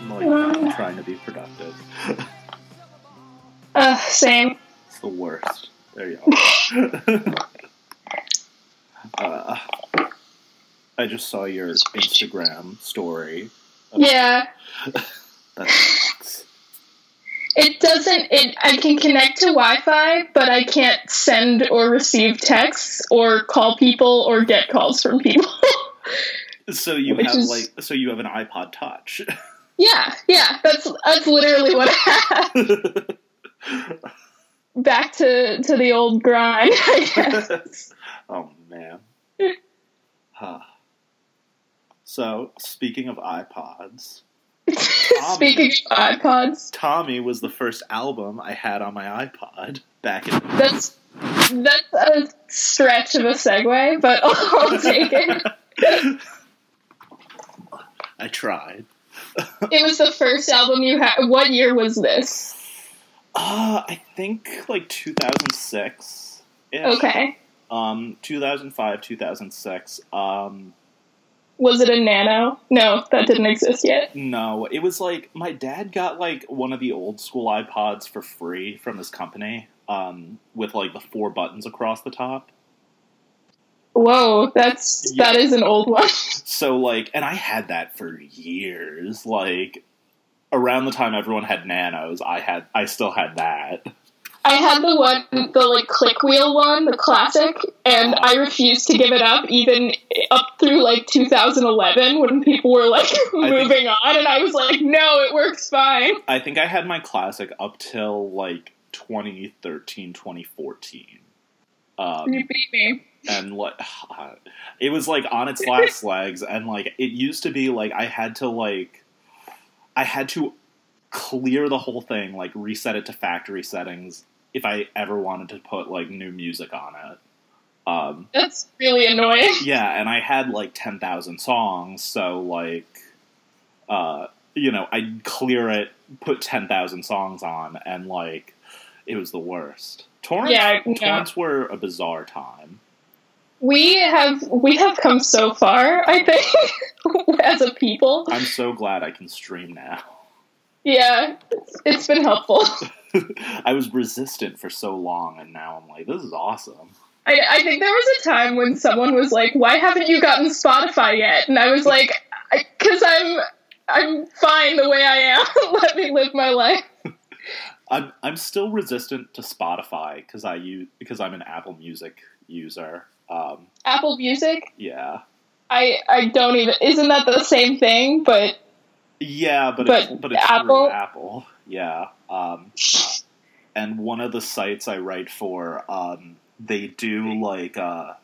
I'm like Um. trying to be productive. Uh, same. It's the worst. There you are. uh, I just saw your Instagram story. Yeah. That. It doesn't. It. I can connect to Wi-Fi, but I can't send or receive texts or call people or get calls from people. So you have is- like so you have an iPod Touch. yeah, yeah. That's that's literally what I have. Back to to the old grind. I guess. oh man. Huh. So speaking of iPods, Speaking of iPods, Tommy was the first album I had on my iPod back in. that's that's a stretch of a segue, but I'll take it. I tried. It was the first album you had. What year was this? Uh, I think like 2006. Okay. Um, 2005, 2006. Um, Was it a Nano? No, that didn't exist yet. no, it was like my dad got like one of the old school iPods for free from his company. Um, with like the four buttons across the top. Whoa, that's Yeah. that is an old one. So like, and I had that for years. Like, around the time everyone had nanos, I had, I still had that. I had the one, the like click wheel one, the classic, and I refused to give it up, even up through like 2011 when people were like think- moving on, and I was like, no, it works fine. I think I had my classic up till like 2013, 2014. Um, You beat me. And like it was like on its last legs and like it used to be like i had to like i had to clear the whole thing like reset it to factory settings if i ever wanted to put like new music on it um That's really annoying. yeah and i had like 10,000 songs so like uh you know i'd clear it put 10,000 songs on and like it was the worst torrents Yeah, no. torrents were a bizarre time We have we have come so far, I think, as a people. I'm so glad I can stream now. Yeah, it's, it's been helpful. I was resistant for so long, and now I'm like, this is awesome. I, I think there was a time when someone was like, "Why haven't you gotten Spotify yet?" And I was like, "Because I'm I'm fine the way I am. Let me live my life." I'm I'm still resistant to Spotify because I use because I'm an Apple Music user. Um, Apple Music, yeah, I I don't even. Isn't that the same thing? But yeah, but But it's, but it's Apple- Apple. Yeah, um, and one of the sites I write for, um, they do like uh,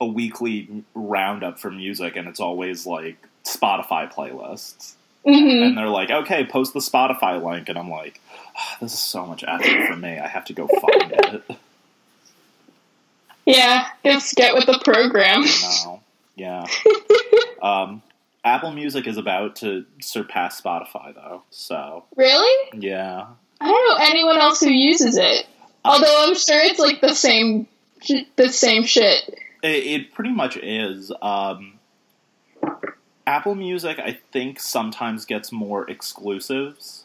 a weekly roundup for music, and it's always like Spotify playlists. mhm. and they're like, "Okay, post the Spotify link," and I'm like, "Ah, "This is so much effort for me. I have to go find it." yeah, just get with the program. No, yeah. Um, Apple Music is about to surpass Spotify, though. So Really? yeah, I don't know anyone else who uses it. Although I'm sure it's like the same, the same shit. it, it pretty much is. Um, Apple Music, I think, sometimes gets more exclusives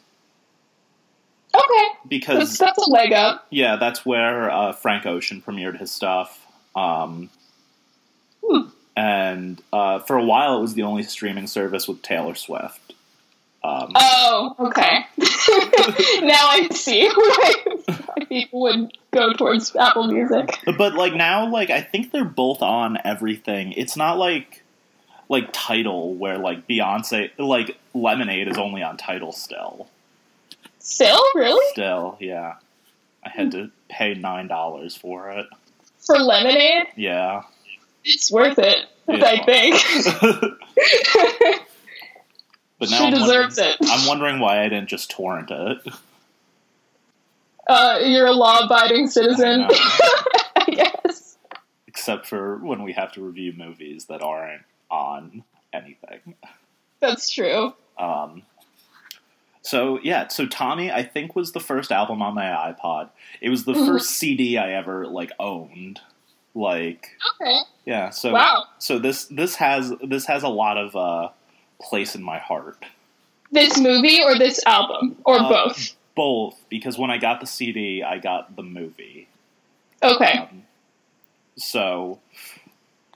Okay, because that's a leg up. yeah, that's where uh, Frank Ocean premiered his stuff. Um, Hmm. And uh, for a while, it was the only streaming service with Taylor Swift. Um, Oh, okay. now I see why why people would go towards Apple Music. but like now, like I think they're both on everything. It's not like like Tidal where like Beyonce, like Lemonade is only on Tidal still. Still, really? Still, yeah. I had to pay nine dollars for it. For Lemonade, Yeah. it's worth it. Yeah. I think. but now she I'm deserves it. I'm wondering why I didn't just torrent it. Uh, you're a law-abiding citizen, I. I guess. Except for when we have to review movies that aren't on anything. That's true. Um, so yeah, so Tommy, I think was the first album on my iPod. It was the Mhm. first CD I ever like owned. Like, Okay. yeah. So Wow. so this this has this has a lot of uh, place in my heart. This movie or this album or Uh, both? Both because when I got the CD, I got the movie. Okay. Um, so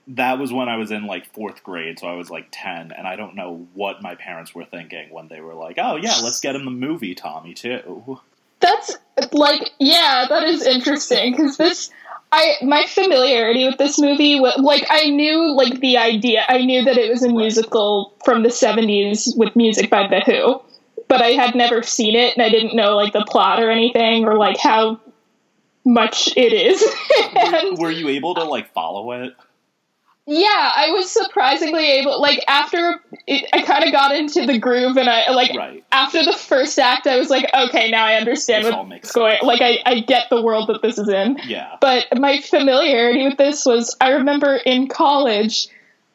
that was when I was in like fourth grade, so I was like ten, and I don't know what my parents were thinking when they were like, "Oh yeah, let's get him the movie, Tommy too." That's like yeah, that is interesting because this I my familiarity with this movie like I knew like the idea. I knew that it was a musical from the 70s with music by The Who. But I had never seen it and I didn't know like the plot or anything or like how much it is. and Were you able to like follow it? Yeah, I was surprisingly able like after it, I kind of got into the groove and I like Right. after the first act I was like okay, now I understand This what's going sense. like I, I get the world that this is in. Yeah. But my familiarity with this was I remember in college,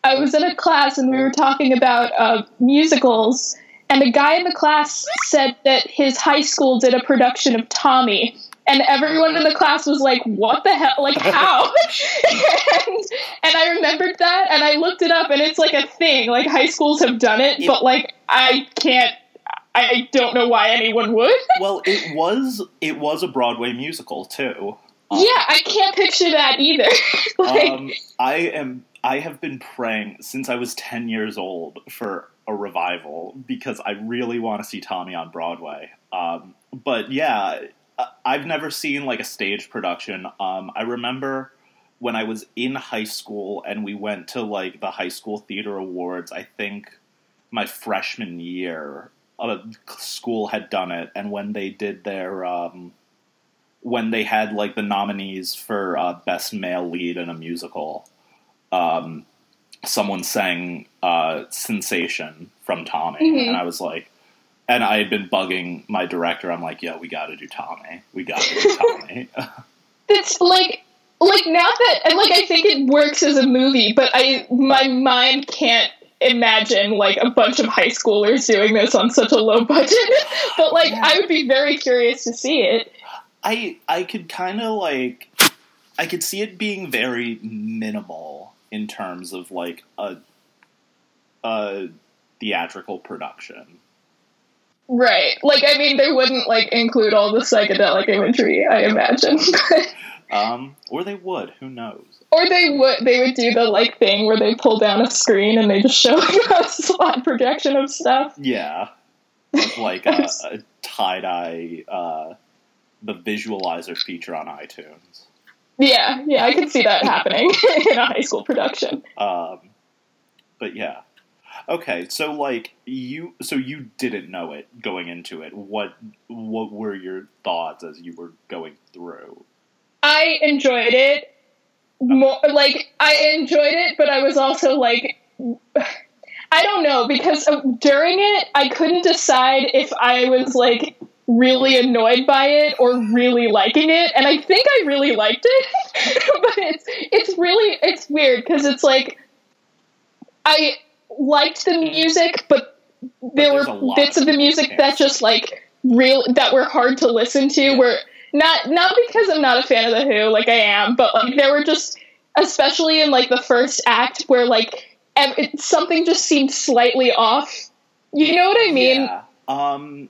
I was in a class and we were talking about uh, musicals, and a guy in the class said that his high school did a production of Tommy. And everyone in the class was like, "What the hell? Like how?" and, and I remembered that, and I looked it up, and it's like a thing. Like high schools have done it, It- but like I can't. I don't know why anyone would. Well, it was it was a Broadway musical too. Um, yeah, I can't picture that either. like, um, I am. I have been praying since I was ten years old for a revival because I really want to see Tommy on Broadway. Um, but yeah, I've never seen like a stage production. Um, I remember when I was in high school and we went to like the high school theater awards. I think my freshman year, a school had done it, and when they did their um, when they had like the nominees for uh, best male lead in a musical, um, someone sang uh, "Sensation" from Tommy, Mhm. and I was like, and I had been bugging my director. I'm like, "Yo, we got to do Tommy. We got to do Tommy." it's like like now that and like I think it works as a movie, but I my mind can't imagine like a bunch of high schoolers doing this on such a low budget. but like Yeah. I would be very curious to see it. I I could kind of like I could see it being very minimal in terms of like a a theatrical production. Right. Like I mean they wouldn't like include all the psychedelic imagery, I imagine. Um, or they would. Who knows? or they would they would do the like thing where they pull down a screen and they just show a slide projection of stuff. Yeah, With, like a, a tie dye, uh, the visualizer feature on iTunes. Yeah, yeah, I could see that happening in a high school production. Um, but yeah, okay. So like you, so you didn't know it going into it. What what were your thoughts as you were going through? I enjoyed it. More like I enjoyed it, but I was also like I don't know because uh, during it I couldn't decide if I was like really annoyed by it or really liking it, and I think I really liked it. but it's it's really it's weird because it's like I liked the music, but there a were bits of the music Yeah. that just like real that were hard to listen to. Yeah. Where not not because I'm not a fan of the Who, like I am, but like there were just especially in like the first act where like ev- it, something just seemed slightly off. You know what I mean? Yeah. Um,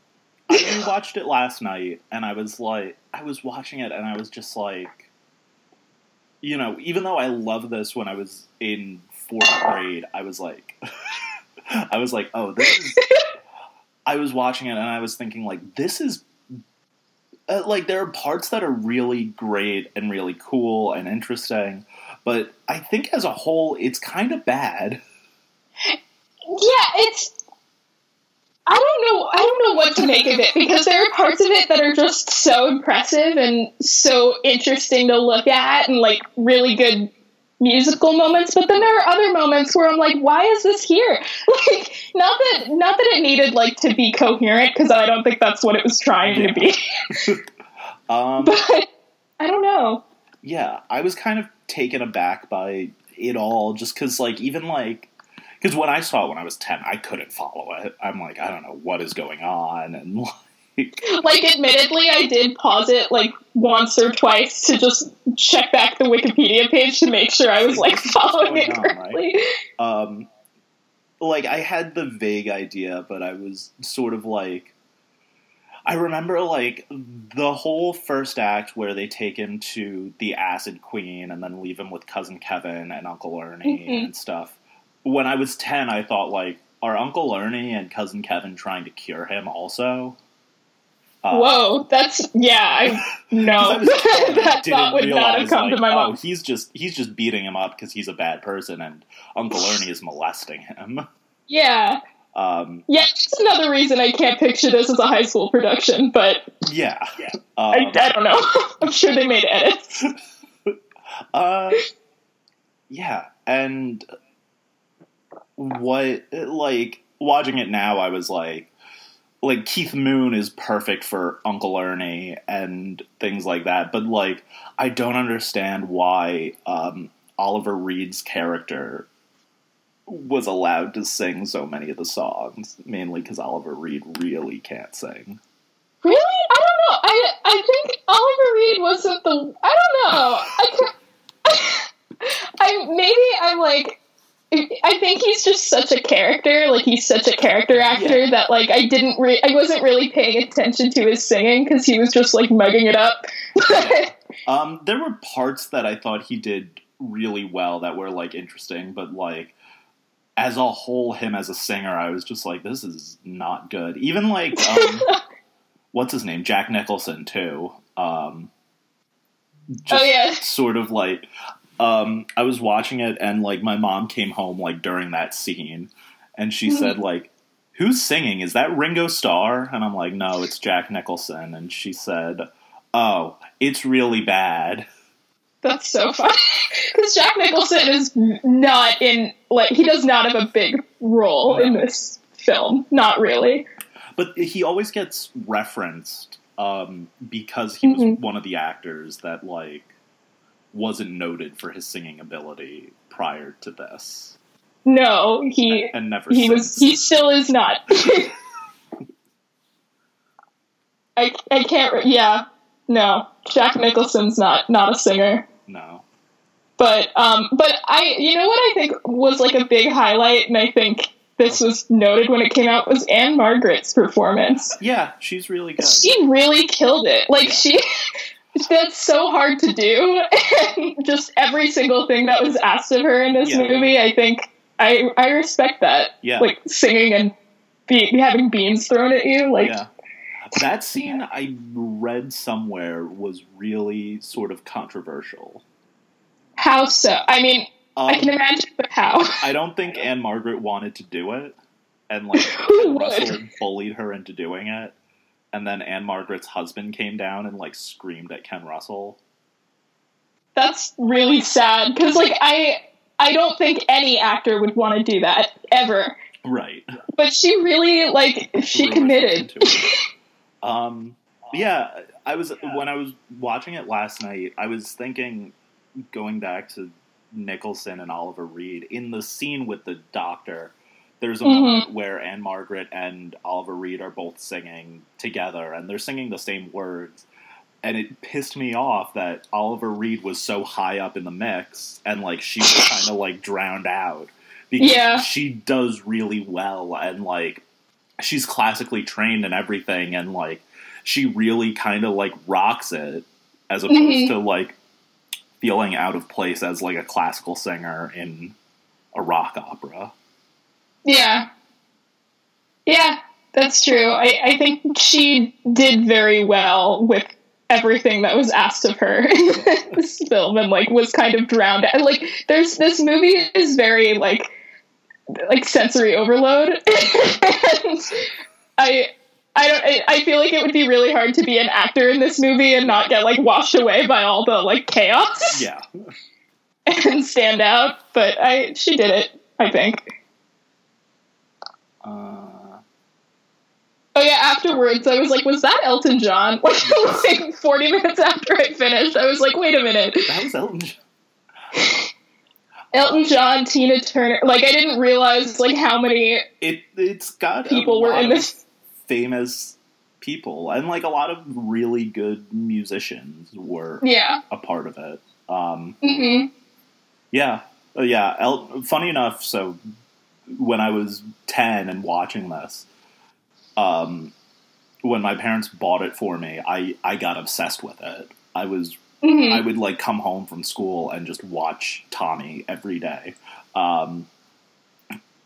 I watched it last night, and I was like, I was watching it, and I was just like, you know, even though I love this when I was in fourth grade, I was like, I was like, oh, this is. I was watching it, and I was thinking, like, this is. Uh, like there are parts that are really great and really cool and interesting, but I think as a whole it's kind of bad. Yeah, it's. I don't know. I don't know what to make of it because there are parts of it that are just so impressive and so interesting to look at, and like really good musical moments. But then there are other moments where I'm like, why is this here? Like, not that not that it needed like to be coherent because I don't think that's what it was trying to be. Um, but I don't know. yeah, I was kind of taken aback by it all, just because, like, even like, because when I saw it when I was ten, I couldn't follow it. I'm like, I don't know what is going on, and like admittedly i did pause it like once or twice to just check back the wikipedia page to make sure i was like following it going on, right? um, like I had the vague idea, but I was sort of like, I remember like the whole first act where they take him to the Acid Queen and then leave him with cousin Kevin and Uncle Ernie Mhm. and stuff. When I was ten, I thought like, are Uncle Ernie and cousin Kevin trying to cure him also? Uh, whoa that's yeah I no was 10 and that thought would not have realize, come to like, my oh, mind. he's just he's just beating him up because he's a bad person, and Uncle Ernie is molesting him. yeah. Um, yeah that's another reason i can't picture this as a high school production but yeah, I, Um, I don't know. I'm sure they made edits. Uh, yeah, and what like watching it now, I was like, like Keith Moon is perfect for Uncle Ernie and things like that, but like I don't understand why um, Oliver Reed's character was allowed to sing so many of the songs, mainly because Oliver Reed really can't sing. Really? I don't know. I I think Oliver Reed wasn't the. I don't know. I I maybe I'm like. I think he's just such a character. Like he's such a character actor that like I didn't. Re- I wasn't really paying attention to his singing because he was just like mugging it up. Um, there were parts that I thought he did really well that were like interesting, but like as a whole, him as a singer, I was just like, this is not good. Even like, um, what's his name, Jack Nicholson too. Um, just oh yeah. sort of like, um, I was watching it and like my mom came home like during that scene, and she Mhm. said like. Who's singing? Is that Ringo Starr? And I'm like, no, it's Jack Nicholson. And she said, oh, it's really bad. That's so funny because Jack Nicholson is not in like he does not have a big role in this film. Not really. But he always gets referenced um, because he was Mhm. one of the actors that like wasn't noted for his singing ability prior to this, No, he and never. he since. was he still is not. I I can't. Yeah, no. Jack Nicholson's not not a singer. no. But um, but I you know what I think was like a big highlight, and I think this was noted when it came out was Ann-Margret's performance. Yeah, she's really good. She really killed it. Like she. That's so hard to do, and just every single thing that was asked of her in this Yeah. movie, I think I I respect that. Yeah. like singing and be, having beans thrown at you. Like, yeah. That scene I read somewhere was really sort of controversial. how so? I mean, Um, I can imagine, but how? I don't think Ann-Margret wanted to do it, and like Who Ken would? Russell bullied her into doing it. And then Ann-Margret's husband came down and like screamed at Ken Russell. That's really sad because, like, I I don't think any actor would want to do that ever. Right. But she really like she committed. Um, yeah, I was when I was watching it last night. I was thinking, going back to Nicholson and Oliver Reed in the scene with the doctor. There's a Mhm. moment where Ann-Margret and Oliver Reed are both singing together, and they're singing the same words. And it pissed me off that Oliver Reed was so high up in the mix, and like she was kind of like drowned out because Yeah. she does really well, and like she's classically trained and everything, and like she really kind of like rocks it, as opposed Mhm. to like feeling out of place as like a classical singer in a rock opera. Yeah. Yeah, that's true. I, I think she did very well with everything that was asked of her in this film and like was kind of drowned out. Like there's this movie is very like like sensory overload. and I I don't I, I feel like it would be really hard to be an actor in this movie and not get like washed away by all the like chaos Yeah, and stand out. But I she did it, I think. Uh, Oh yeah, afterwards I was like, was that Elton John? like forty minutes after I finished, I was like, wait a minute. that was Elton. John. Elton John, Tina Turner. Like I didn't realize like how many It it's got people were in this. famous people and like a lot of really good musicians were Yeah. a part of it. Um, hmm yeah, Uh, yeah. El- funny enough, so when I was ten and watching this, um, when my parents bought it for me, I I got obsessed with it. I was hmm I would like come home from school and just watch Tommy every day. Um,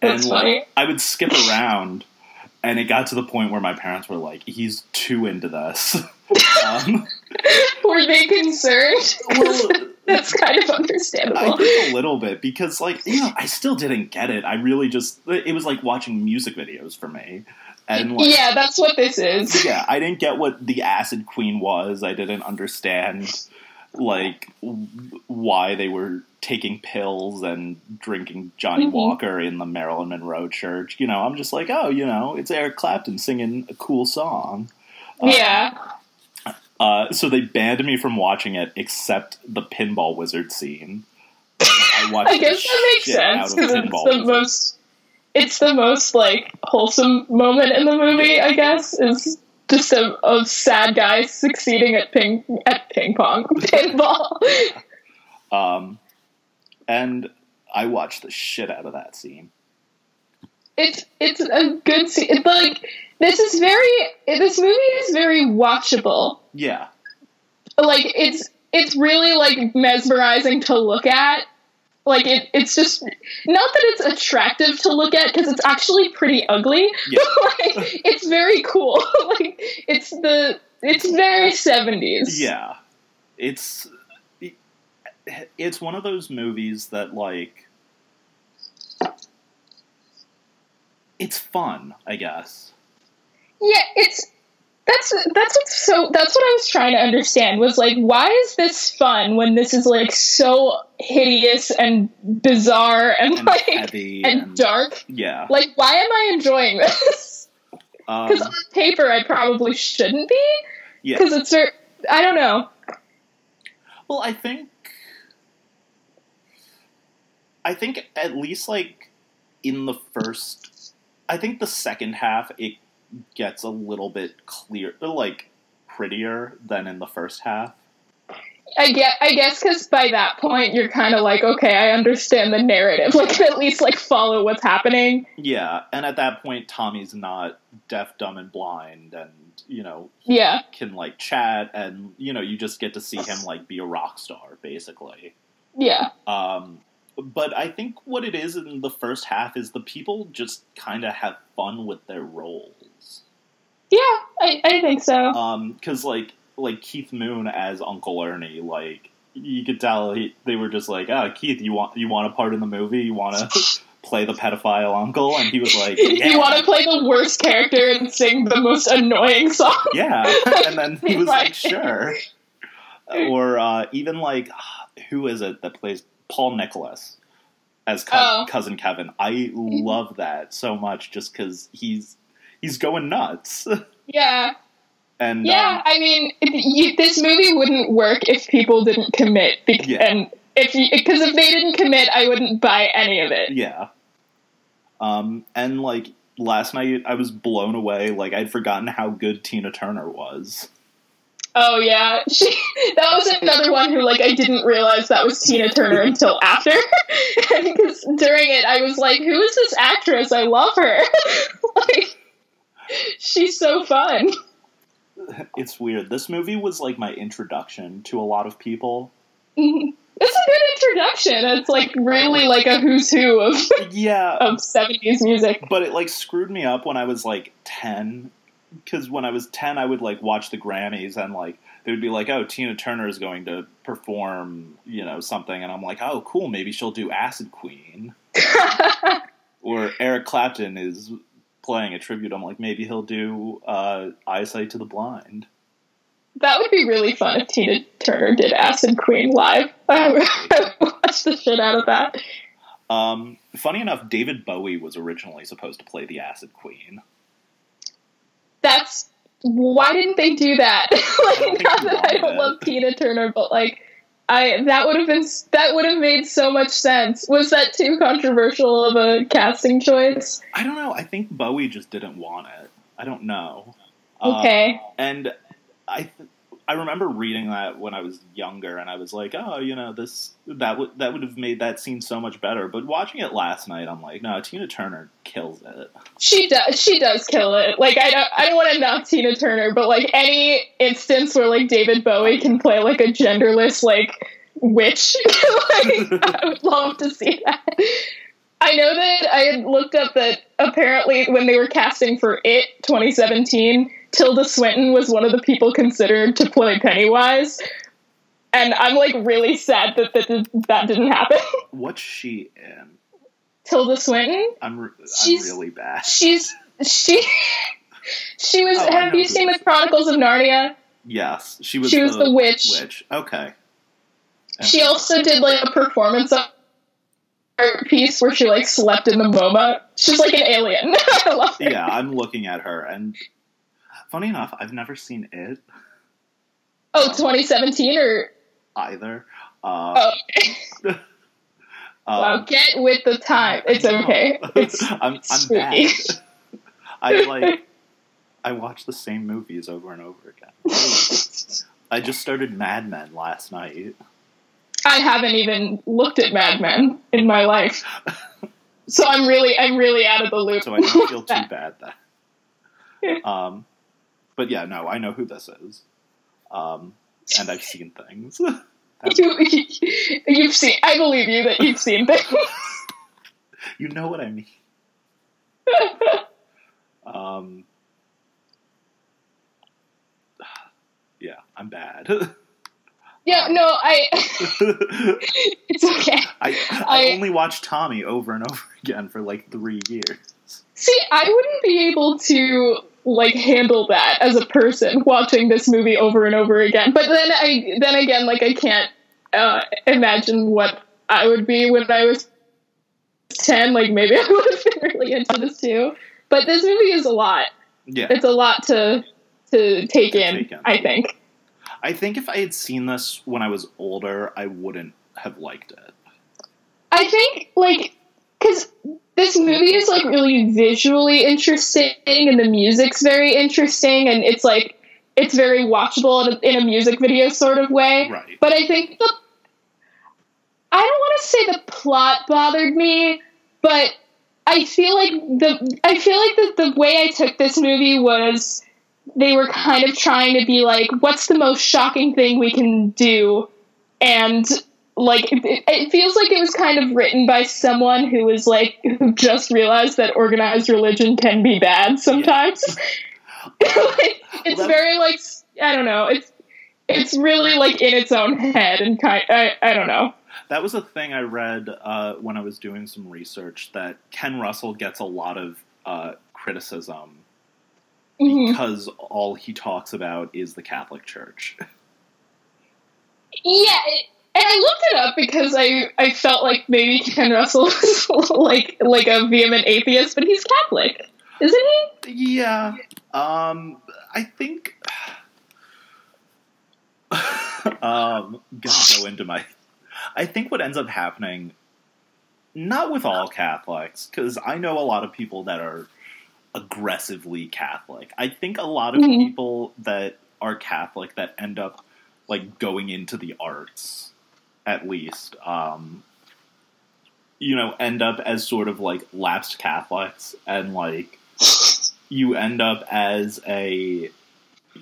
That's and like. I would skip around, and it got to the point where my parents were like, "He's too into this." um, Were they concerned? well, That's kind of understandable. I think a little bit because, like, you know, I still didn't get it. I really just it was like watching music videos for me, and like, yeah, that's what this is. yeah, I didn't get what the Acid Queen was. I didn't understand like why they were taking pills and drinking Johnnie Mhm. Walker in the Marilyn Monroe church. You know, I'm just like, oh, you know, it's Eric Clapton singing a cool song. Uh, Yeah. Uh, so they banned me from watching it, except the Pinball Wizard scene. I watched I guess the that makes shit out sense because it's the Wizard. most it's the most like wholesome moment in the movie. I guess is just a, a sad guy succeeding at ping at ping pong pinball. Um, and I watched the shit out of that scene. It's it's a good scene. It's like this is very this movie is very watchable. Yeah, Like it's it's really like mesmerizing to look at. Like it, it's just not that it's attractive to look at because it's actually pretty ugly. Yeah. like, it's very cool. like it's the it's very seventies. yeah. It's it's one of those movies that like it's fun, I guess. Yeah, it's that's that's what's so that's what I was trying to understand was like why is this fun when this is like so hideous and bizarre and, And like heavy and, and, dark? yeah. Like why am I enjoying this? Um, Because on paper I probably shouldn't be yeah. because it's I don't know. Well, I think I think at least like in the first I think the second half it gets a little bit clear like prettier than in the first half. I get I guess because by that point you're kind of like okay I understand the narrative like at least like follow what's happening. Yeah, and at that point Tommy's not deaf, dumb and blind and you know Yeah. can like chat and you know you just get to see him like be a rock star basically. Yeah. Um, but I think what it is in the first half is the people just kind of have fun with their roles. Yeah, I, I think so. Um, because like like Keith Moon as Uncle Ernie, like you could tell he, they were just like, "Ah, Keith, you want you want a part in the movie? You want to play the pedophile uncle?" And he was like, "Yeah, You want to play the worst character and sing the most annoying song? yeah." And then he was like, "Sure." Or uh, even like, who is it that plays Paul Nicholas as cou- Oh. cousin Kevin? I love that so much just because he's he's going nuts. Yeah, And yeah. um, I mean, you, this movie wouldn't work if people didn't commit. Bec- Yeah. And if because if they didn't commit, I wouldn't buy any of it. Yeah. Um, and like last night, I was blown away. Like I'd forgotten how good Tina Turner was. Oh yeah, she. That was another one who like I didn't realize that was Tina Turner until after. Because during it, I was like, "Who is this actress? I love her." like, she's so fun. It's weird. This movie was like my introduction to a lot of people. It's a good introduction. It's like really like a who's who of Yeah, of seventies music. but it like screwed me up when I was like ten. Because when I was ten, I would like watch the Grammys and like they would be like, "Oh, Tina Turner is going to perform, you know, something," and I'm like, "Oh, cool, maybe she'll do Acid Queen." or Eric Clapton is playing a tribute. I'm like, maybe he'll do uh, Eyesight to the Blind. that would be really fun if Tina Turner did Acid Queen live. I would watch the shit out of that. Um, funny enough, David Bowie was originally supposed to play the Acid Queen. That's why didn't they do that? like, not that I don't love Tina Turner, but like, I that would have been that would have made so much sense. Was that too controversial of a casting choice? I don't know. I think Bowie just didn't want it. I don't know. Okay. Uh, and I th- I remember reading that when I was younger, and I was like, oh, you know, this that would that would have made that scene so much better. But watching it last night, I'm like, no, Tina Turner kills it. She does. She does kill it. Like I don't. I don't want to knock Tina Turner, but like any instance where like David Bowie can play like a genderless like witch, like, I would love to see that. I know that I had looked up that apparently when they were casting for It 2017, Tilda Swinton was one of the people considered to play Pennywise. And I'm like really sad that that, that didn't happen. What's she in? Tilda Swinton? I'm, re- I'm really bad. She's she she was Oh, have you seen the Chronicles of Narnia? Yes, she was. She was the witch. Witch. Okay. She also did like a performance art piece where she like slept in the MoMA. She's like an alien. I love her. yeah, I'm looking at her, and funny enough, I've never seen it Oh, 2017 or either. Uh, oh, um, wow, get with the time. It's okay. It's I'm, I'm spooky. bad. I like. I watch the same movies over and over again. I just started Mad Men last night. I haven't even looked at Mad Men in my life, so I'm really I'm really out of the loop. so I don't feel too bad then. Um, but yeah, no, I know who this is, um, and I've seen things. you, you've seen. I believe you that you've seen things. you know what I mean. Um, yeah, I'm bad. Yeah, no, I. It's okay. I, I I- only watched Tommy over and over again for like three years. See, I wouldn't be able to like handle that as a person watching this movie over and over again. But then I then again like I can't uh, imagine what I would be when I was 10 like maybe I would have been really into this too. But this movie is a lot. Yeah, It's a lot to to take To in, take in. I think. I think if I had seen this when I was older, I wouldn't have liked it. I think like cuz this movie is like really visually interesting and the music's very interesting and it's like it's very watchable in a, in a music video sort of way. Right. But I think the I don't want to say the plot bothered me, but I feel like the I feel like the, the way I took this movie was they were kind of trying to be like, what's the most shocking thing we can do? And like it, it feels like it was kind of written by someone who was like who just realized that organized religion can be bad sometimes. like, it's Well, very like I don't know. It's it's really like in its own head and kind. I I don't know. That was a thing I read uh, when I was doing some research that Ken Russell gets a lot of uh, criticism Mhm. because all he talks about is the Catholic Church. Yeah, and I looked it up because I I felt like maybe Ken Russell was like like a vehement atheist, but he's Catholic, isn't he? Yeah. Um, I think. um, gonna go into my. I think what ends up happening, not with all Catholics, because I know a lot of people that are aggressively Catholic. I think a lot of Mhm. people that are Catholic that end up like going into the arts, at least, um, you know, end up as sort of like lapsed Catholics and like you end up as a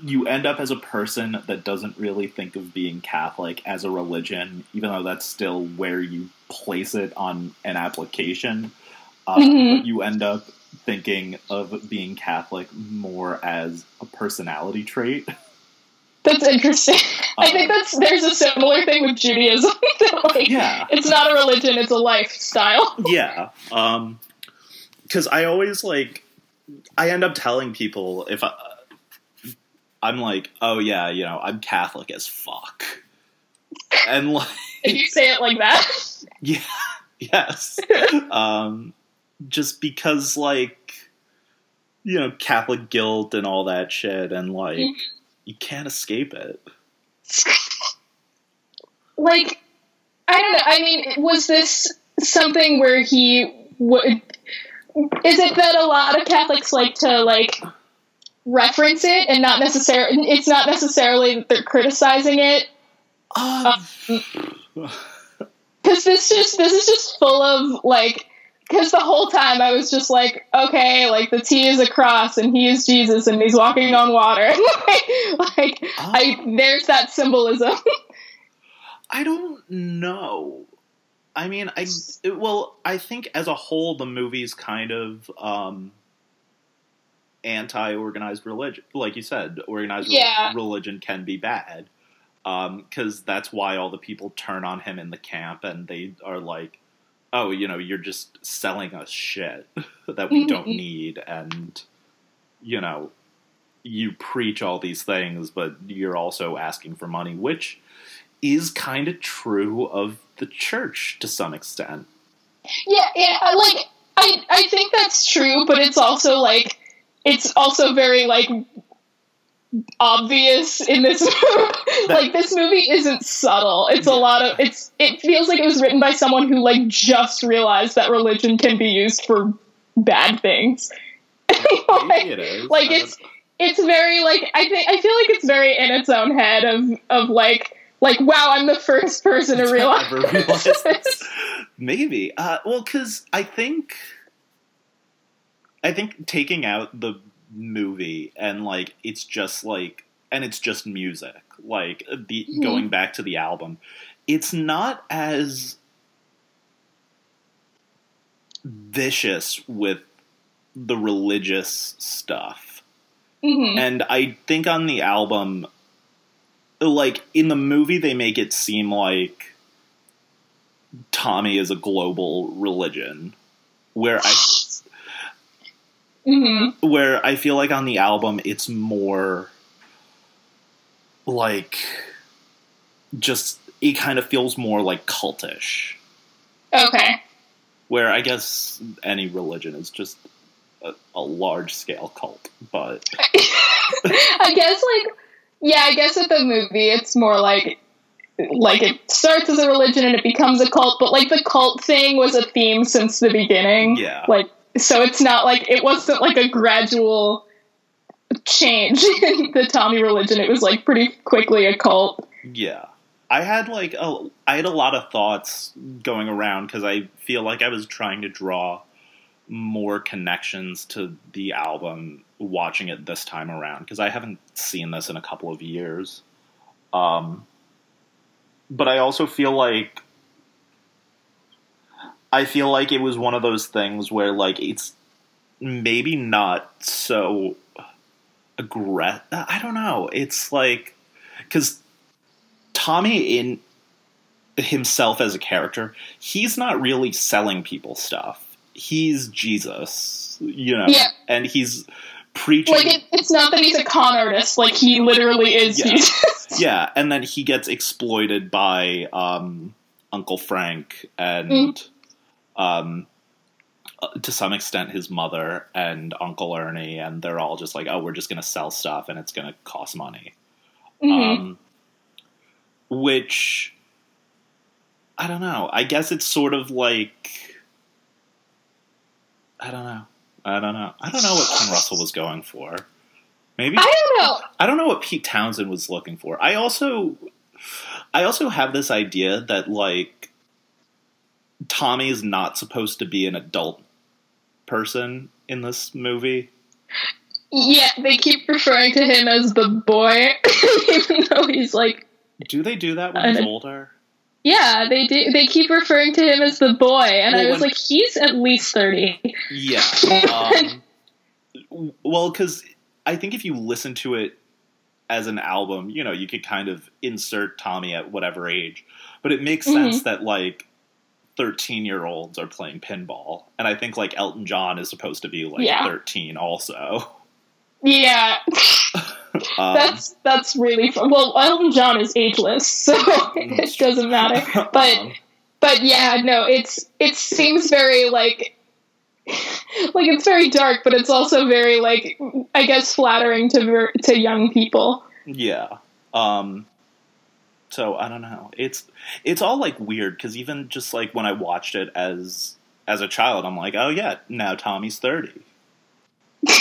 you end up as a person that doesn't really think of being Catholic as a religion, even though that's still where you place it on an application. Uh, Mhm. but You end up thinking of being Catholic more as a personality trait. That's interesting. I Um, think that's there's a similar thing with Judaism. that, like, Yeah. it's not a religion; it's a lifestyle. yeah um because i always like i end up telling people if I, i'm like oh yeah you know i'm catholic as fuck and like If you say it like that, yeah yes um just because like you know catholic guilt and all that shit and like you can't escape it like I don't know. I mean, was this something where he would? Is it that a lot of Catholics like to like reference it and not necessarily it's not necessarily that they're criticizing it Um, because this just this is just full of like because the whole time I was just like, okay, like the T is a cross and he is Jesus and he's walking on water. like, like I there's that symbolism. I don't know. I mean, I well, I think as a whole, the movie's kind of um, anti-organized religion. Like you said, organized Yeah. religion can be bad because that's why all the people turn on him in the camp, and they are like, "Oh, you know, you're just selling us shit that we don't need," and you know, you preach all these things, but you're also asking for money, which is kind of true of the church to some extent. yeah, yeah, like I I think that's true, but it's also like it's also very like obvious in this like this movie isn't subtle it's a lot of it's it feels like it was written by someone who like just realized that religion can be used for bad things like, Maybe it is. like it's it's very like I think I feel like it's very in its own head of of like like wow I'm the first person to know. realize this? Maybe. Uh, well, because I think, I think taking out the movie and like it's just like and it's just music like the Mhm. going back to the album it's not as vicious with the religious stuff Mhm. and I think on the album, like in the movie, they make it seem like Tommy is a global religion, where I Mhm. where I feel like on the album it's more like just it kind of feels more like cultish. okay Where I guess any religion is just a, a large scale cult, but I guess like yeah, I guess with the movie it's more like like it starts as a religion and it becomes a cult, but like the cult thing was a theme since the beginning. yeah, Like so it's not like it wasn't like a gradual change in the Tommy religion. It was like pretty quickly a cult. Yeah. I had like a, I had a lot of thoughts going around because I feel like I was trying to draw more connections to the album watching it this time around because I haven't seen this in a couple of years. Um, but I also feel like I feel like it was one of those things where like it's maybe not so aggressive. I don't know. It's like because Tommy in himself as a character, he's not really selling people stuff. He's Jesus, you know, Yeah. and he's preaching. Like it, it's not that he's a con artist. Like he literally is. Yeah. Jesus. yeah, and then he gets exploited by um, Uncle Frank and Mm. Um, uh, to some extent his mother and Uncle Ernie, and they're all just like, "Oh, we're just going to sell stuff, and it's going to cost money." Mhm. Um, which I don't know. I guess it's sort of like I don't know. I don't know. I don't know what Ken Russell was going for. Maybe I don't know. I don't know what Pete Townshend was looking for. I also I also have this idea that like Tommy is not supposed to be an adult person in this movie. Yeah, they keep referring to him as the boy, even though he's like, Do they do that when I he's older? yeah, they do. They keep referring to him as the boy, and Well, I was when- like, he's at least thirty. Yeah. Um, well, because I think if you listen to it as an album, you know, you could kind of insert Tommy at whatever age, but it makes sense that like. 13 year olds are playing pinball and i think like elton john is supposed to be like Yeah. 13 also Yeah, um, that's that's really fun. Well, Elton John is ageless, so it doesn't matter. But um, but yeah, no, it's it seems very like like it's very dark, but it's also very like I guess flattering to ver- to young people. Yeah. Um so I don't know. It's it's all like weird because even just like when I watched it as as a child, I'm like, oh yeah, now Tommy's thirty.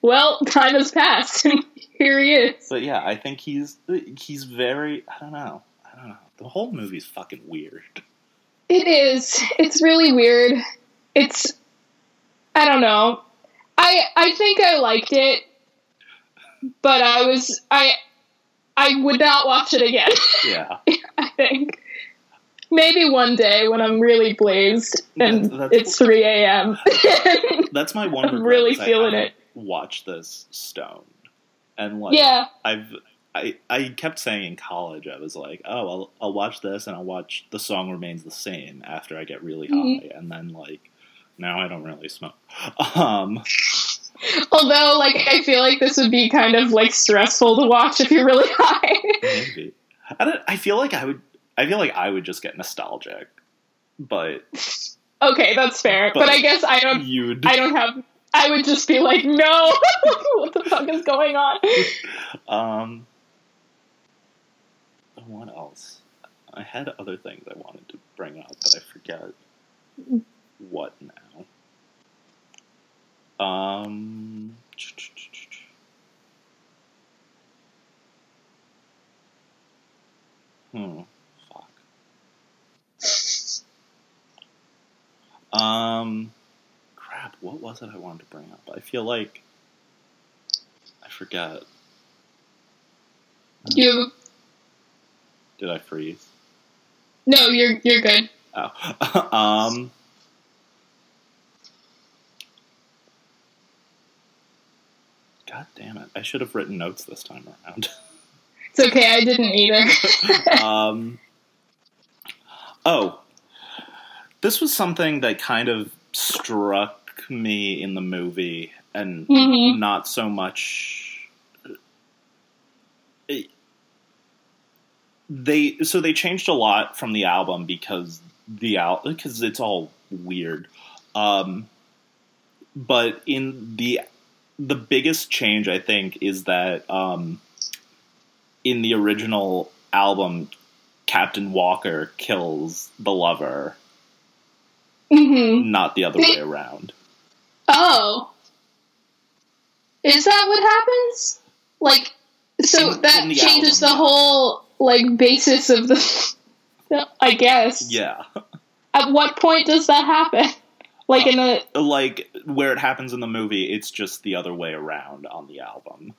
well, time has passed, and here he is. But yeah, I think he's he's very. I don't know. I don't know. The whole movie's fucking weird. It is. It's really weird. It's. I don't know. I I think I liked it, but I was I I would not watch it again. Yeah. I think maybe one day when I'm really blazed and that's- it's 3 a.m. That's my one. I'm really feeling it. Watch this stone, and like yeah. I've I I kept saying in college I was like, oh, I'll I'll watch this and I'll watch the song remains the same after I get really Mhm. high, and then like now I don't really smoke. Um, Although, like, I feel like this would be kind of like stressful to watch if you're really high. maybe I don't. I feel like I would. I feel like I would just get nostalgic, but okay, that's fair. But, But- I guess I don't. you'd. I don't have. I would just be like, no, what the fuck is going on? Um, what else? I had other things I wanted to bring up, but I forget what now. Um, hmm, fuck. Um, crap. What was it I wanted to bring up? I feel like I forget. You Did I freeze? no, you're you're good. Oh. um. God damn it! I should have written notes this time around. It's okay. I didn't either. um. Oh, this was something that kind of struck me in the movie, and Mhm. not so much. They so they changed a lot from the album because the al because it's all weird. Um, but in the the biggest change, I think, is that um, in the original album, Captain Walker kills the lover, hmm not the other way around. Oh, is that what happens? Like, so In- that in changes album, the whole like basis of the. I guess. Yeah. At what point does that happen? Like in the like where it happens in the movie, it's just the other way around on the album.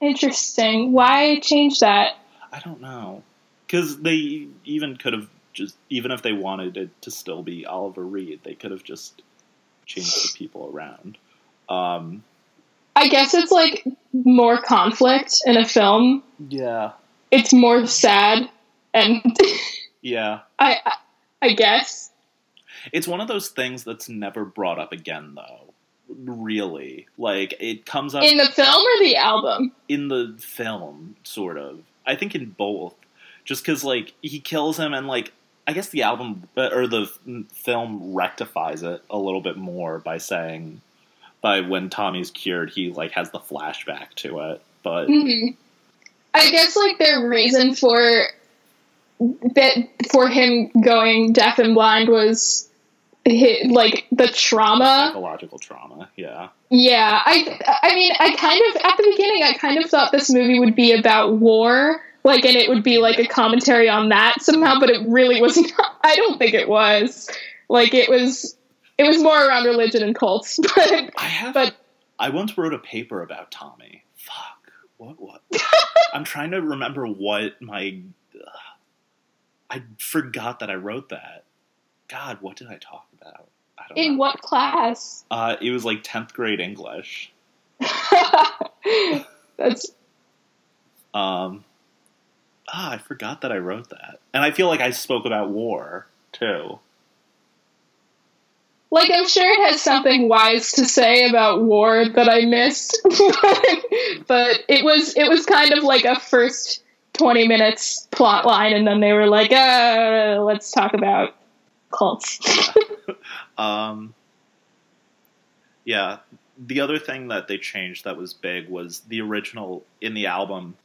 interesting. Why change that? I don't know because they even could have just even if they wanted it to still be Oliver Reed, they could have just changed the people around. Um, I guess it's like more conflict in a film. yeah, It's more sad, and yeah. I, I, I guess. It's one of those things that's never brought up again, though. Really, like it comes up In the film or the album? in the film, sort of. I think in both, just because like he kills him, and like I guess the album uh, or the film rectifies it a little bit more by saying by when Tommy's cured, he like has the flashback to it. But hmm I guess like the reason for that for him going deaf and blind was hi like the trauma. psychological trauma, yeah, Yeah, I I mean I kind of at the beginning I kind of thought this movie would be about war, like and it would be like a commentary on that somehow, but it really was not. I don't think it was. Like it was it was more around religion and cults, but I have. but I once wrote a paper about Tommy. Fuck. What? What? I'm trying to remember what my. ugh. I forgot that I wrote that. God, what did I talk about? I don't in know. what class? Uh, it was like 10th grade English. That's Um, ah, I forgot that I wrote that. And I feel like I spoke about war, too. like I'm sure it has something wise to say about war that I missed, but it was it was kind of like a first twenty minutes plot line, and then they were like, uh, let's talk about cults. Um, yeah, the other thing that they changed that was big was the original in the album.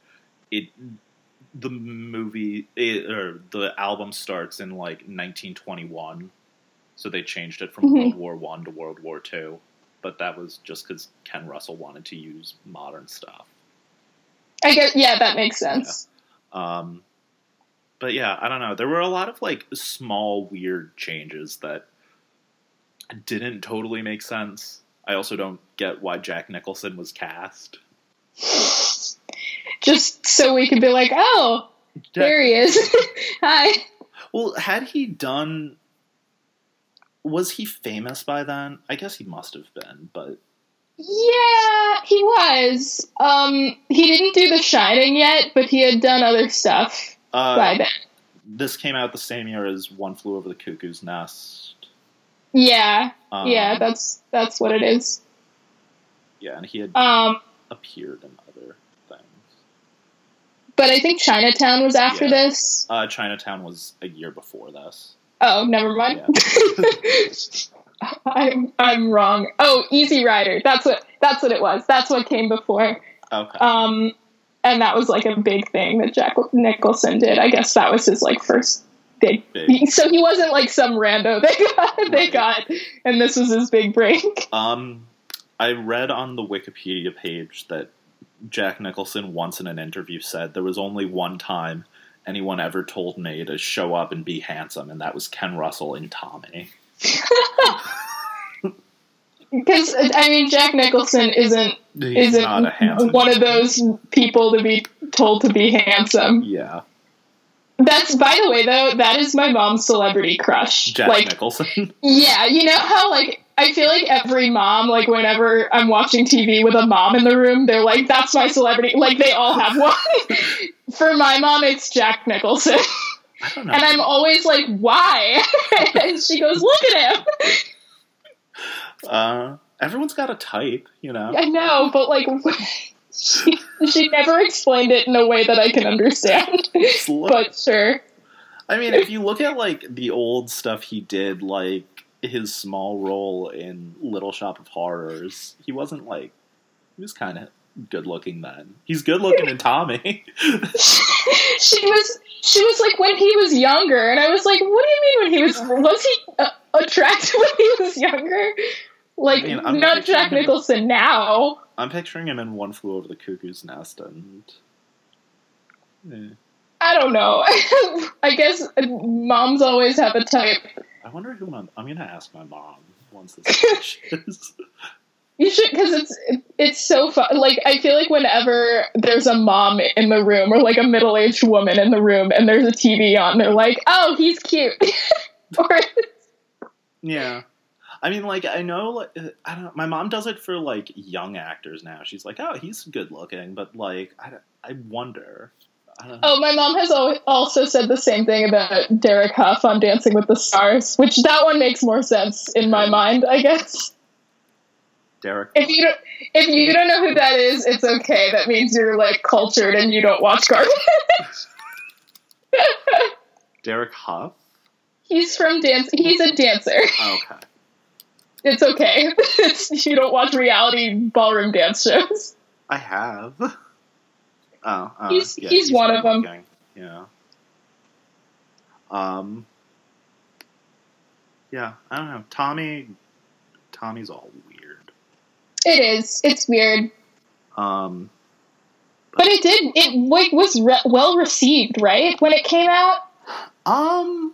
It the movie it, or the album starts in like 1921, so they changed it from Mhm. World War One to World War Two. but that was just because Ken Russell wanted to use modern stuff. I guess yeah, that makes sense. Um, but yeah, I don't know. There were a lot of like small weird changes that didn't totally make sense. I also don't get why Jack Nicholson was cast. Just so we could be like, oh, Jack- there he is. Hi. Well, had he done was he famous by then? I guess he must have been, but Yeah, he was. Um, he didn't do The Shining yet, but he had done other stuff uh, then. this came out the same year as One Flew Over the Cuckoo's Nest. Yeah, Um, yeah, that's that's what it is. yeah, and he had Um, appeared in other things. but I think Chinatown was after Yeah. this. Uh, Chinatown was a year before this. Oh, never mind. I'm I'm wrong. Oh, Easy Rider. That's what that's what it was. That's what came before. Okay. Um, and that was like a big thing that Jack Nicholson did. I guess that was his like first big. Big. So he wasn't like some rando they got, they Right. got, and this was his big break. Um, I read on the Wikipedia page that Jack Nicholson once in an interview said there was only one time anyone ever told me to show up and be handsome, and that was Ken Russell in Tommy. Because I mean, Jack Nicholson isn't He's isn't not a handsome. one of those people to be told to be handsome. Yeah, That's by the way though, that is my mom's celebrity crush. Jack like Nicholson. Yeah, you know how like I feel like every mom, like whenever I'm watching TV with a mom in the room, they're like, "That's my celebrity." Like they all have one. For my mom, it's Jack Nicholson, I don't know. and I'm always like, "Why?" and she goes, "Look at him." Uh, everyone's got a type, you know. I know, but like, she, she never explained it in a way that I can understand. But sure. I mean, if you look at like the old stuff he did, like his small role in Little Shop of Horrors, he wasn't like he was kind of good looking then. He's good looking in Tommy. she was she was like when he was younger and i was like what do you mean when he was was he uh, attractive when he was younger like I mean, I'm not jack him- nicholson now. I'm picturing him in One Flew Over the Cuckoo's Nest, and eh, i don't know. I guess moms always have a type. I wonder who my, I'm gonna ask my mom once this finishes. you should because it's it's so fun like i feel like whenever there's a mom in the room or like a middle-aged woman in the room and there's a tv on they're like oh he's cute. Or yeah. I mean, like I know, like uh, I don't. know. My mom does it for like young actors now. She's like, "Oh, he's good looking," but like, I, don't- I wonder. I. Oh, my mom has also said the same thing about Derek Hough on Dancing with the Stars, which that one makes more sense in my mind, I guess. Derek. If you don't, if you don't know who that is, it's okay. That means you're like cultured and you don't watch garbage. Derek Hough. he's from dance. He's a dancer. Oh, okay. It's okay. It's, you don't watch reality ballroom dance shows. I have. Oh, uh, He's- he's one of them. looking. Yeah. Um. Yeah, I don't know. Tommy. Tommy's all weird. It is. It's weird, Um. but it did. It like was re- well received, right, when it came out. Um.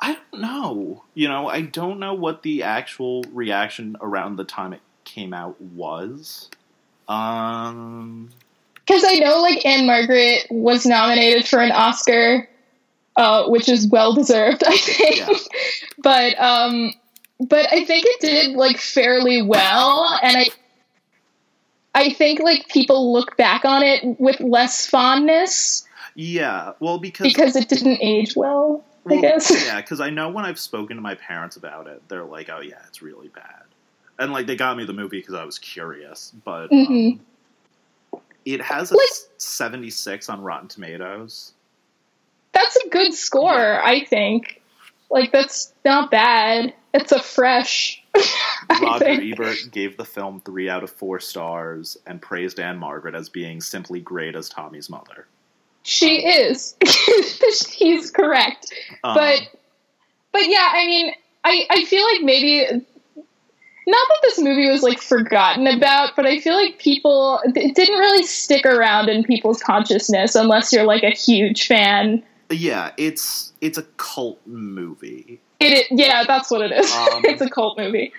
I don't know. You know, I don't know what the actual reaction around the time it came out was. Um. Because I know, like, Ann-Margret was nominated for an Oscar, uh, which is well deserved, I think. Yeah. but, um, but I think it did like fairly well, and I, I think like people look back on it with less fondness Yeah. Well, because because it didn't age well. I guess. yeah, because I know when I've spoken to my parents about it, they're like, "Oh yeah, it's really bad," and like they got me the movie because I was curious. But Mhm. um, it has a Like- seventy six on Rotten Tomatoes. That's a good score, Yeah. I think. Like that's not bad. It's a fresh. Roger think. Ebert gave the film three out of four stars and praised Ann-Margret as being simply great as Tommy's mother. She is. He's correct. Um, But but yeah, I mean, I I feel like maybe not that this movie was like forgotten about, but I feel like people it didn't really stick around in people's consciousness unless you're like a huge fan. Yeah, it's it's a cult movie. It, yeah, that's what it is. Um, it's a cult movie.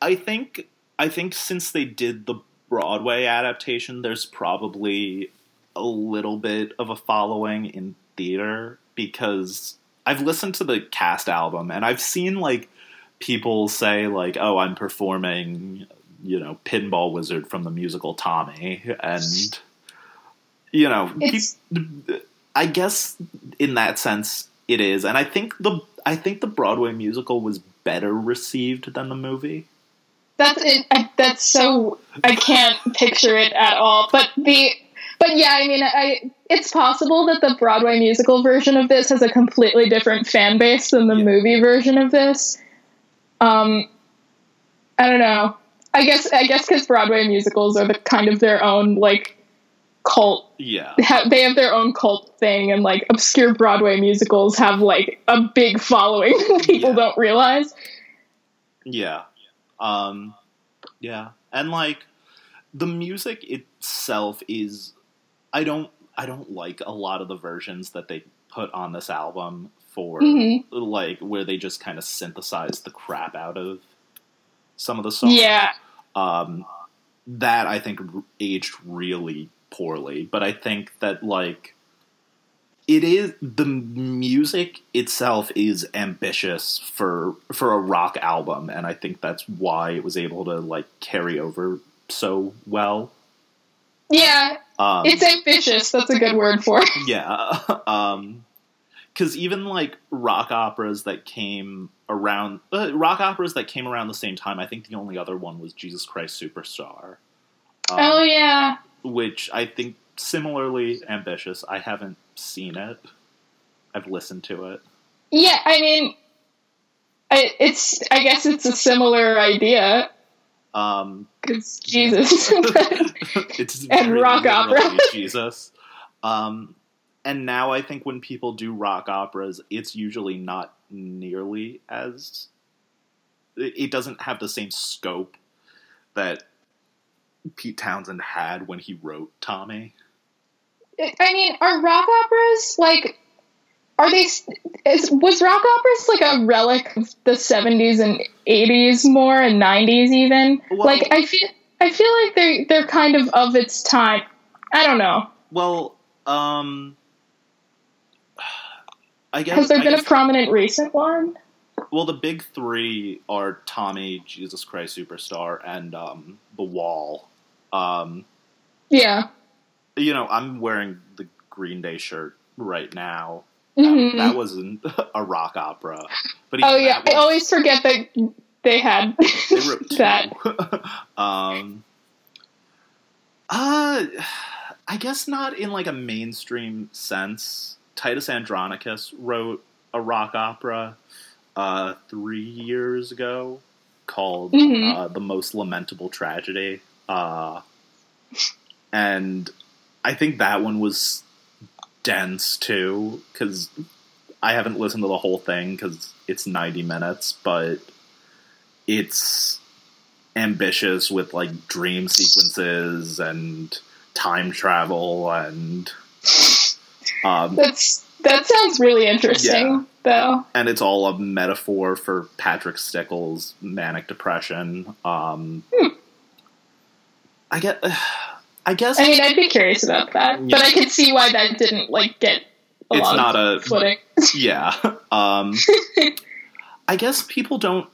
I think I think since they did the Broadway adaptation, there's probably a little bit of a following in theater because I've listened to the cast album and I've seen like people say like, "Oh, I'm performing, you know, Pinball Wizard from the musical Tommy," and you know, I guess in that sense it is, and I think the I think the Broadway musical was better received than the movie. That's it. I, that's so I can't picture it at all. But the but yeah, I mean, I it's possible that the Broadway musical version of this has a completely different fan base than the Yeah. movie version of this. Um, I don't know. I guess I guess because Broadway musicals are the kind of their own like cult. Yeah, ha- They have their own cult thing, and like obscure Broadway musicals have like a big following that people Yeah. don't realize. Yeah. Um yeah. And like the music itself is I don't I don't like a lot of the versions that they put on this album for Mhm. like where they just kind of synthesize the crap out of some of the songs. Yeah. Um that I think aged really poorly, but I think that like it is the music itself is ambitious for for a rock album and i think that's why it was able to like carry over so well Yeah, um, it's ambitious. That's a good word for it. yeah um because even like rock operas that came around uh, rock operas that came around the same time i think the only other one was jesus christ superstar um, oh yeah. which i think similarly ambitious i haven't seen it i've listened to it Yeah, I mean, I, it's. I guess it's a similar idea um because Jesus. it's And rock opera. Jesus. Um, and now I think when people do rock operas, it's usually not nearly as. It, it doesn't have the same scope that Pete Townshend had when he wrote Tommy. I mean, are rock operas like? Are they? Is, was rock operas like a relic of the seventies and eighties more and nineties even? Well- like I feel. I feel like they they're kind of of its time. I don't know. Well, um, I guess. Has there I been a prominent recent one? well, the big three are Tommy, Jesus Christ Superstar, and um, The Wall. Um, Yeah. you know, I'm wearing the Green Day shirt right now. Mhm. That wasn't a rock opera, but Oh yeah, that I always forget that they had they that. um, uh, I guess not in like a mainstream sense. Titus Andronicus wrote a rock opera uh, three years ago called Mhm. uh, "The Most Lamentable Tragedy," uh, and I think that one was dense too because I haven't listened to the whole thing because it's ninety minutes, but it's ambitious with like dream sequences and time travel and um, That's that sounds really interesting Yeah. though. and it's all a metaphor for Patrick Stickles' manic depression. Um, Hmm. I get, I guess I mean, I'd be curious about that, Yeah. but I could see why that didn't like get a it's not a footing. yeah. Um, I guess people don't.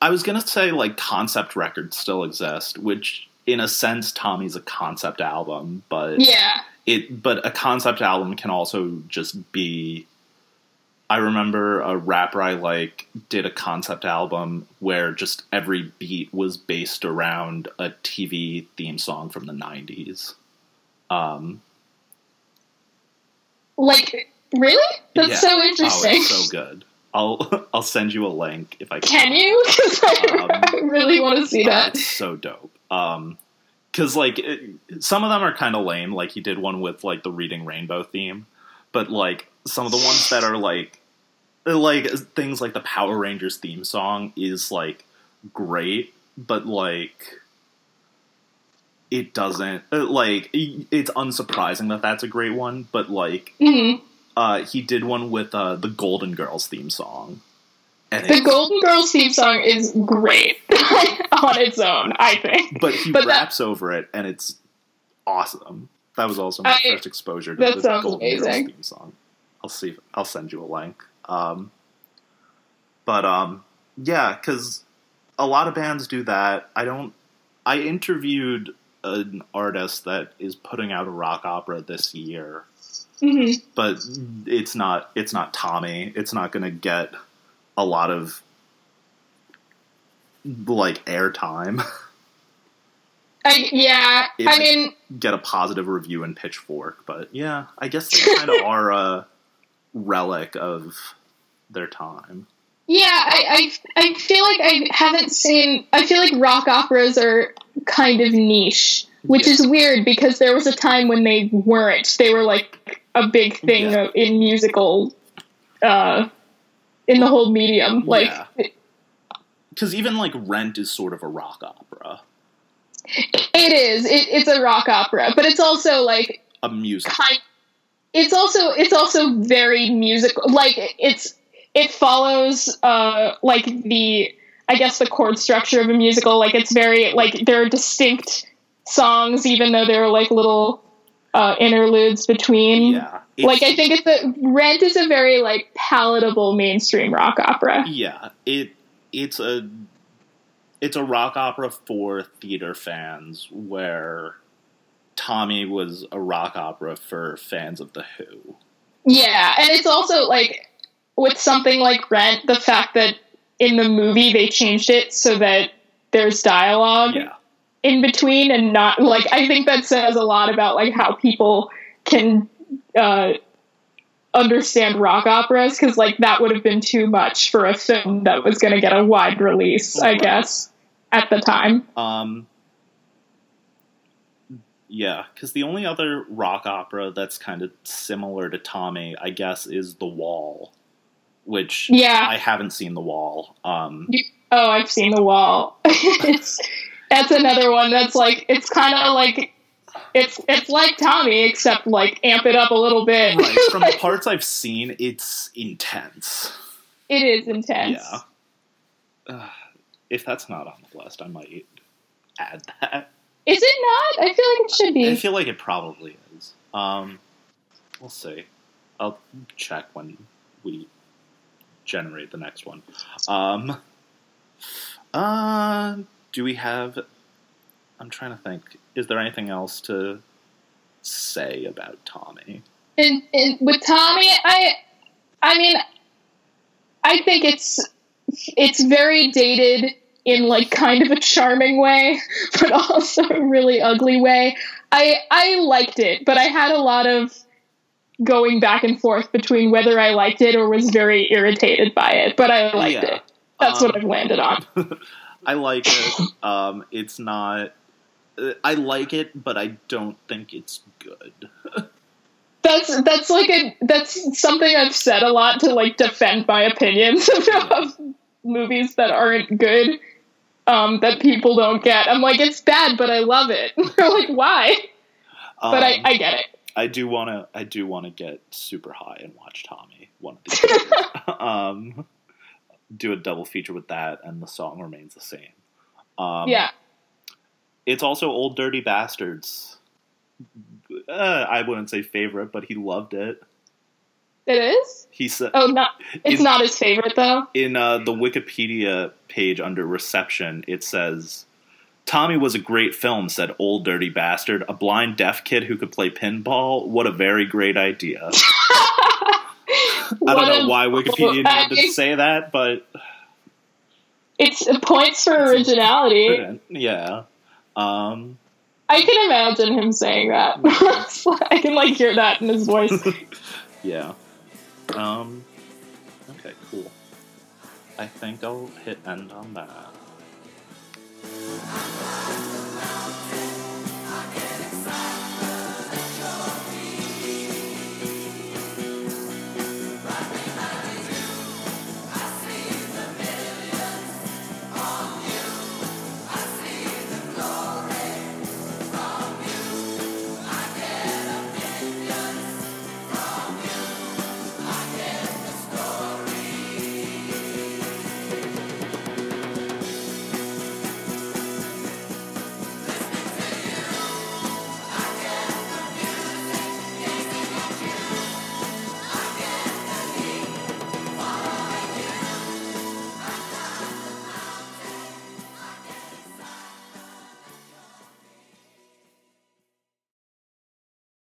I was gonna say like concept records still exist, which in a sense Tommy's a concept album, but Yeah, it but a concept album can also just be I remember a rapper I like did a concept album where just every beat was based around a TV theme song from the 90s. Um, like really? That's Yeah. so oh, interesting. it's so good. I'll I'll send you a link if I Can you? 'Cause I, Um, I really want to see that. It's so dope. Um, because like it, some of them are kind of lame. Like he did one with like the Reading Rainbow theme, but like some of the ones that are like like things like the Power Rangers theme song is like great, but like it doesn't uh, like it's unsurprising that that's a great one, but like Mhm. uh he did one with uh the Golden Girls theme song. And The Golden Girls theme song is great on its own, I think. but he but that- raps over it and it's awesome. That was also my I- first exposure to the Golden Girls theme song. I'll see. If, I'll send you a link. Um, but um, yeah, because a lot of bands do that. I don't. I interviewed an artist that is putting out a rock opera this year, hmm but it's not. It's not Tommy. It's not going to get a lot of like airtime. I, yeah, It I mean, get a positive review in Pitchfork, but yeah, I guess they kind of are a relic of their time. yeah, I, I, I feel like I haven't seen. I feel like rock operas are kind of niche, which Yeah. is weird because there was a time when they weren't. They were like a big thing Yeah. in musical, uh, in the whole medium. Like, Yeah. Because even like Rent is sort of a rock opera, it is. It, it's a rock opera, but it's also like a music. kind it's also it's also very musical like it's it follows uh like the i guess the chord structure of a musical like it's very like there are distinct songs even though there are like little uh interludes between. Yeah, like i think it's a rent is a very like palatable mainstream rock opera. Yeah, it it's a it's a rock opera for theater fans where Tommy was a rock opera for fans of the Who. Yeah, and it's also like with something like Rent, the fact that in the movie they changed it so that there's dialogue Yeah, in between and not like I think that says a lot about like how people can uh understand rock operas because like that would have been too much for a film that was going to get a wide release, I guess, at the time. Um, yeah, because the only other rock opera that's kind of similar to Tommy, I guess, is The Wall, which Yeah. I haven't seen The Wall. Um, Oh, I've seen The Wall. it's that's another one that's like it's kind of like it's it's like Tommy except like amp it up a little bit. right, from the parts I've seen, it's intense. it is intense. Yeah. Uh, if that's not on the list, I might add that. Is it not? I feel like it should be. I feel like it probably is. Um, we'll see. I'll check when we generate the next one. Um, uh, do we have? I'm trying to think. Is there anything else to say about Tommy? And, and with Tommy, I I mean I think it's it's very dated in like kind of a charming way, but also a really ugly way. I I liked it, but I had a lot of going back and forth between whether I liked it or was very irritated by it, but I liked Yeah. it. That's what Um, I've landed on. I like it. Um, it's not. I like it, but I don't think it's good. That's that's like a that's something I've said a lot to like defend my opinions of movies that aren't good. Um, that people don't get. I'm like, it's bad, but I love it. They're like, why? But I, Um, I get it. I do want to. I do want to get super high and watch Tommy one of these days. um, do a double feature with that, and the song remains the same. Um, yeah. it's also Ol' Dirty Bastard's. Uh, I wouldn't say favorite, but he loved it. It is? He said Oh, not. It's In- not his favorite though. in uh, the Wikipedia page under reception, it says. Tommy was a great film, said Ol' Dirty Bastard. A blind deaf kid who could play pinball. What a very great idea. I don't know why Wikipedia needed to say that, but It's points for originality. Yeah. Um, I can imagine him saying that. I can like hear that in his voice. yeah. Um, okay, cool. I think I'll hit end on that.